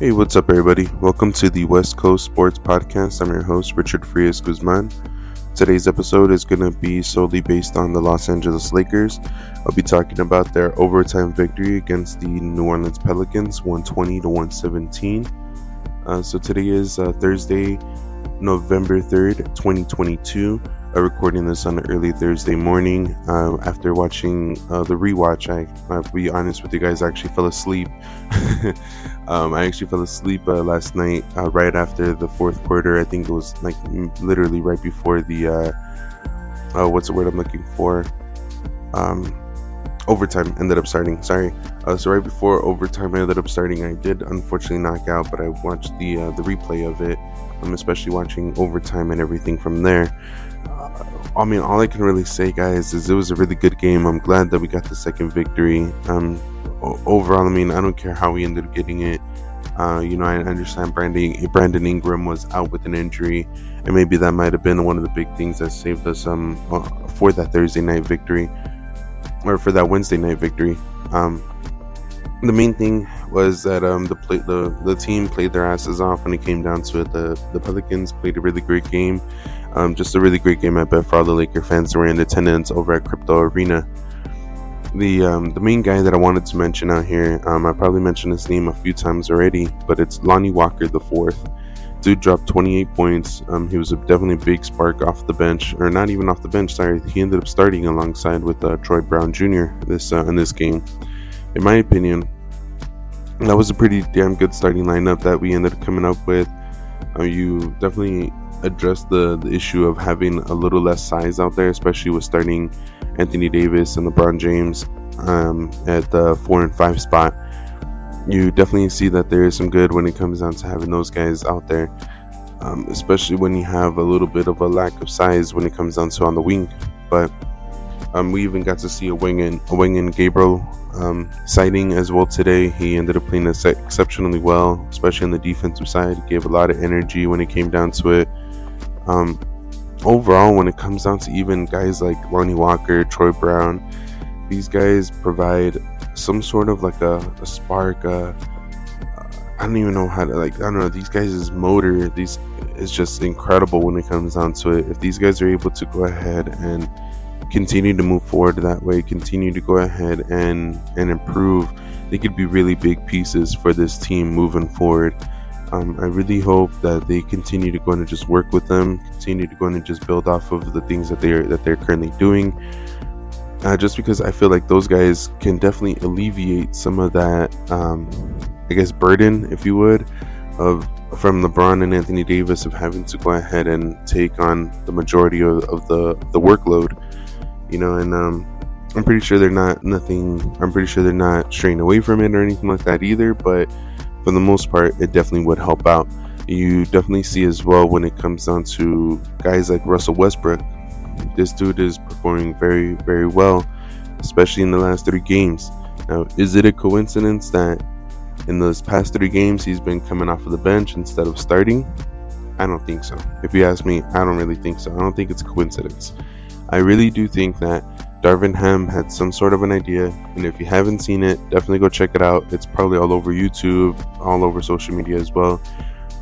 Hey, what's up, everybody? Welcome to the West Coast Sports Podcast. I'm your host, Richard Frias Guzman. Today's episode is going to be solely based on the Los Angeles Lakers. I'll be talking about their overtime victory against the New Orleans Pelicans, 120 to 117. Uh, so today is uh, Thursday, November 3rd, 2022. I'm recording this on an early Thursday morning. Uh, after watching uh, the rewatch, I, I'll be honest with you guys, I actually fell asleep. um, I actually fell asleep uh, last night uh, right after the fourth quarter. I think it was like literally right before the uh, uh, what's the word I'm looking for? Um, overtime ended up starting. Sorry. so right before overtime I ended up starting, I did unfortunately knock out, but I watched the the replay of it. I'm especially watching overtime and everything from there. I mean, all I can really say, guys, is it was a really good game. I'm glad that we got the second victory. Um, overall, I mean, I don't care how we ended up getting it. Uh, you know, I understand Brandon Brandon Ingram was out with an injury, and maybe that might have been one of the big things that saved us um uh, for that Thursday night victory, or for that Wednesday night victory. Um, the main thing was that um the play, the the team played their asses off when it came down to it. The the Pelicans played a really great game. Um, just a really great game, I bet, for all the Laker fans that were in attendance over at Crypto Arena. The um, the main guy that I wanted to mention out here, um, I probably mentioned his name a few times already, but it's Lonnie Walker the fourth. Dude dropped 28 points. Um, he was a definitely a big spark off the bench, or not even off the bench. Sorry, he ended up starting alongside with uh, Troy Brown Jr. this uh, in this game. In my opinion, that was a pretty damn good starting lineup that we ended up coming up with. Uh, you definitely address the, the issue of having a little less size out there, especially with starting Anthony Davis and LeBron James um, at the four and five spot. You definitely see that there is some good when it comes down to having those guys out there, um, especially when you have a little bit of a lack of size when it comes down to on the wing. But um, we even got to see a Wenyen a Wenyen Gabriel um, sighting as well today. He ended up playing exceptionally well, especially on the defensive side. He gave a lot of energy when it came down to it. Um, overall, when it comes down to even guys like Lonnie Walker, Troy Brown, these guys provide some sort of like a, a spark. I don't even know how to like. I don't know. These guys' motor, these is just incredible when it comes down to it. If these guys are able to go ahead and continue to move forward that way, continue to go ahead and and improve, they could be really big pieces for this team moving forward. Um, I really hope that they continue to go and just work with them, continue to go and just build off of the things that they're that they're currently doing. Uh, just because I feel like those guys can definitely alleviate some of that, um, I guess, burden, if you would, of from LeBron and Anthony Davis of having to go ahead and take on the majority of, of the the workload, you know, and um, I'm pretty sure they're not nothing. I'm pretty sure they're not straying away from it or anything like that either, but for the most part, it definitely would help out. You definitely see as well when it comes down to guys like Russell Westbrook. This dude is performing very, very well, especially in the last three games. Now, is it a coincidence that in those past three games he's been coming off of the bench instead of starting? I don't think so. If you ask me, I don't really think so. I don't think it's a coincidence. I really do think that Darvin Ham had some sort of an idea, and if you haven't seen it, definitely go check it out. It's probably all over YouTube, all over social media as well.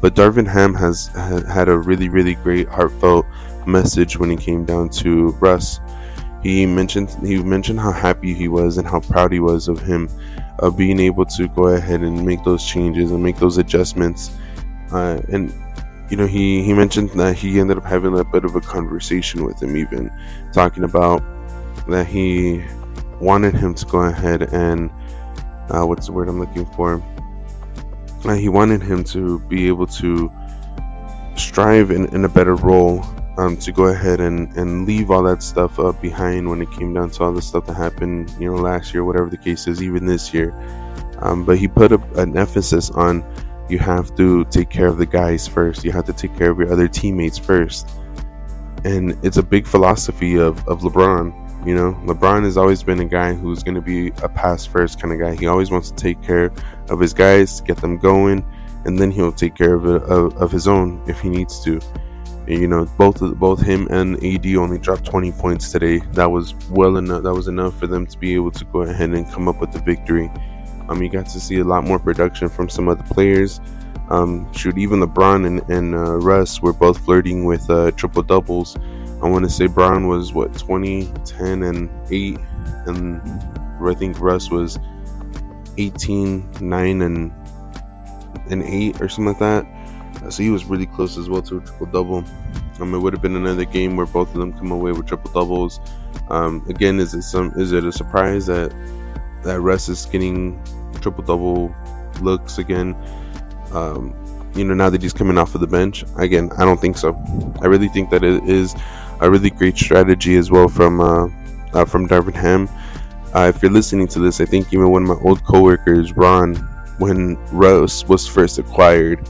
But Darvin Ham has had a really, really great, heartfelt message when it came down to Russ. He mentioned he mentioned how happy he was and how proud he was of him, of being able to go ahead and make those changes and make those adjustments. Uh, and you know, he he mentioned that he ended up having a bit of a conversation with him, even talking about that he wanted him to go ahead and uh, what's the word I'm looking for? Uh, he wanted him to be able to strive in, in a better role um, to go ahead and, and leave all that stuff up behind when it came down to all the stuff that happened, you know, last year, whatever the case is, even this year. Um, but he put a, an emphasis on you have to take care of the guys first. You have to take care of your other teammates first. And it's a big philosophy of, of LeBron you know, LeBron has always been a guy who's going to be a pass first kind of guy. He always wants to take care of his guys, get them going, and then he'll take care of, uh, of, of his own if he needs to. You know, both both him and AD only dropped 20 points today. That was well enough. That was enough for them to be able to go ahead and come up with the victory. Um, you got to see a lot more production from some of the players. Um, shoot, even LeBron and, and uh, Russ were both flirting with uh, triple doubles. I want to say Bron was what 20, 10, and 8, and I think Russ was 18, 9, and and 8 or something like that. So he was really close as well to a triple double. Um, it would have been another game where both of them come away with triple doubles. Um, again, is it some? Is it a surprise that that Russ is getting triple double looks again? Um, you know, now that he's coming off of the bench, again, I don't think so. I really think that it is a really great strategy as well from uh, uh, from Darvin Ham. Uh, if you're listening to this, I think even one of my old coworkers, Ron, when Russ was first acquired,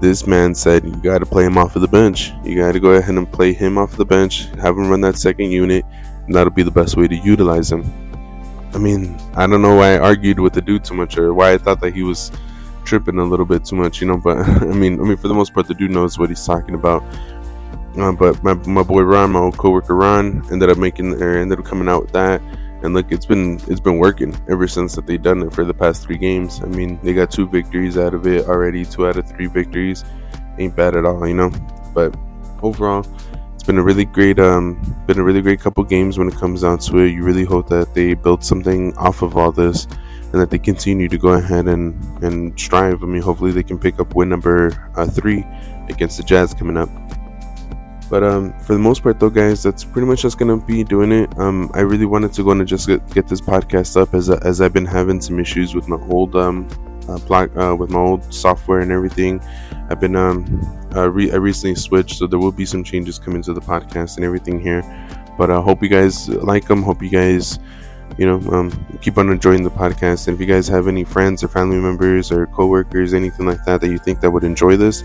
this man said you got to play him off of the bench. You got to go ahead and play him off the bench, have him run that second unit, and that'll be the best way to utilize him. I mean, I don't know why I argued with the dude too much or why I thought that he was tripping a little bit too much, you know. But I mean, I mean, for the most part, the dude knows what he's talking about. Uh, but my, my boy Ron, my old coworker Ron, ended up making or ended up coming out with that. And look, it's been it's been working ever since that they've done it for the past three games. I mean, they got two victories out of it already. Two out of three victories, ain't bad at all, you know. But overall, been a really great um been a really great couple games when it comes down to it. You really hope that they build something off of all this and that they continue to go ahead and and strive. I mean, hopefully they can pick up win number uh, three against the Jazz coming up. But um, for the most part, though, guys, that's pretty much just gonna be doing it. Um, I really wanted to go and just get, get this podcast up as as I've been having some issues with my old um uh, black, uh, with my old software and everything. I've been um uh, re- I recently switched, so there will be some changes coming to the podcast and everything here. But I uh, hope you guys like them. Hope you guys you know, um, keep on enjoying the podcast. And if you guys have any friends or family members or coworkers, anything like that, that you think that would enjoy this,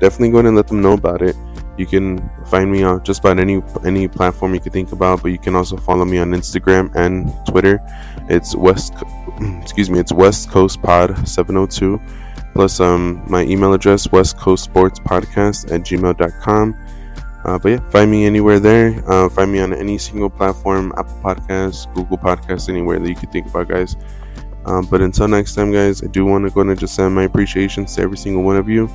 definitely go ahead and let them know about it. You can find me on just about any any platform you can think about, but you can also follow me on Instagram and Twitter. It's West, excuse me, it's West Coast Pod 702. Plus, um, my email address, West Coast Sports Podcast at gmail.com. Uh, but yeah, find me anywhere there. Uh, find me on any single platform Apple Podcasts, Google Podcasts, anywhere that you could think about, guys. Um, but until next time, guys, I do want to go and just send my appreciations to every single one of you.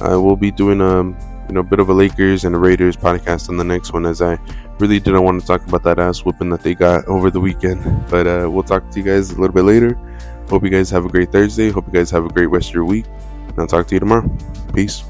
I will be doing um, you know a bit of a Lakers and a Raiders podcast on the next one, as I really didn't want to talk about that ass whooping that they got over the weekend. But uh, we'll talk to you guys a little bit later. Hope you guys have a great Thursday. Hope you guys have a great rest of your week. And I'll talk to you tomorrow. Peace.